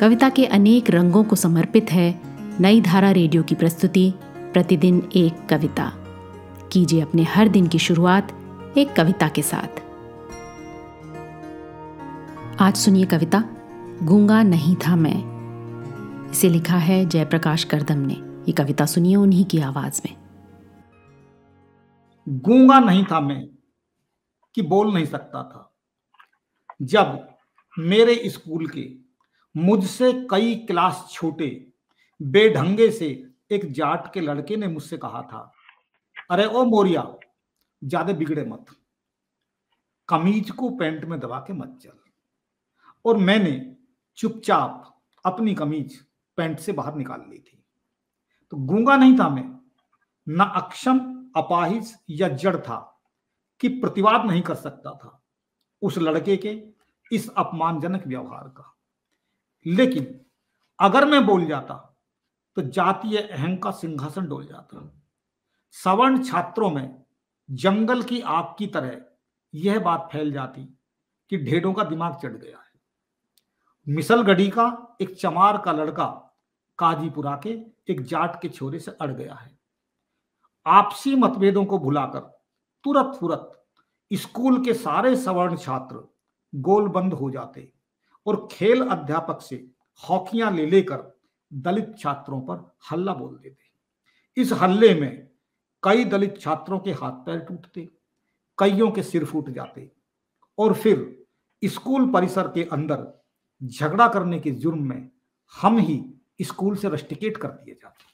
कविता के अनेक रंगों को समर्पित है नई धारा रेडियो की प्रस्तुति, प्रतिदिन एक कविता। कीजिए अपने हर दिन की शुरुआत एक कविता के साथ। आज सुनिए कविता, गूँगा नहीं था मैं। इसे लिखा है जयप्रकाश करदम ने। ये कविता सुनिए उन्हीं की आवाज़ में। गूँगा नहीं था मैं, कि बोल नहीं सकता था। जब मेरे स्कूल के मुझसे कई क्लास छोटे। बेढंगे से एक जाट के लड़के ने मुझसे कहा था, अरे ओ मोरिया, ज़्यादा बिगड़े मत। कमीज को पैंट में दबा के मत चल। और मैंने चुपचाप अपनी कमीज पैंट से बाहर निकाल ली थी। तो गूँगा नहीं था मैं। न अक्षम, अपाहिज या जड़ था कि प्रतिवाद नहीं कर सकता था उस लड़के के इस अपमानजनक व्यवहार का। लेकिन अगर मैं बोल जाता तो जातीय अहम का सिंहासन डोल जाता। सवर्ण छात्रों में जंगल की आग की तरह यह बात फैल जाती कि ढेरों का दिमाग चढ़ गया है। मिसलगढ़ी का एक चमार का लड़का काजीपुरा के एक जाट के छोरे से अड़ गया है। आपसी मतभेदों को भुलाकर तुरंत फुरत स्कूल के सारे सवर्ण छात्र गोलबंद हो जाते। और खेल अध्यापक से हॉकियाँ ले लेकर दलित छात्रों पर हल्ला बोल देते। इस हल्ले में कई दलित छात्रों के हाथ पैर टूटते, कईयों के सिर फूट जाते और फिर स्कूल परिसर के अंदर झगड़ा करने के जुर्म में हम ही स्कूल से रस्टिकेट कर दिए जाते।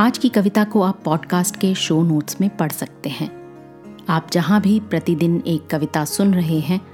आज की कविता को आप पॉडकास्ट के शो नोट्स में पढ़ सकते हैं। आप जहाँ भी प्रतिदिन एक कविता सुन रहे हैं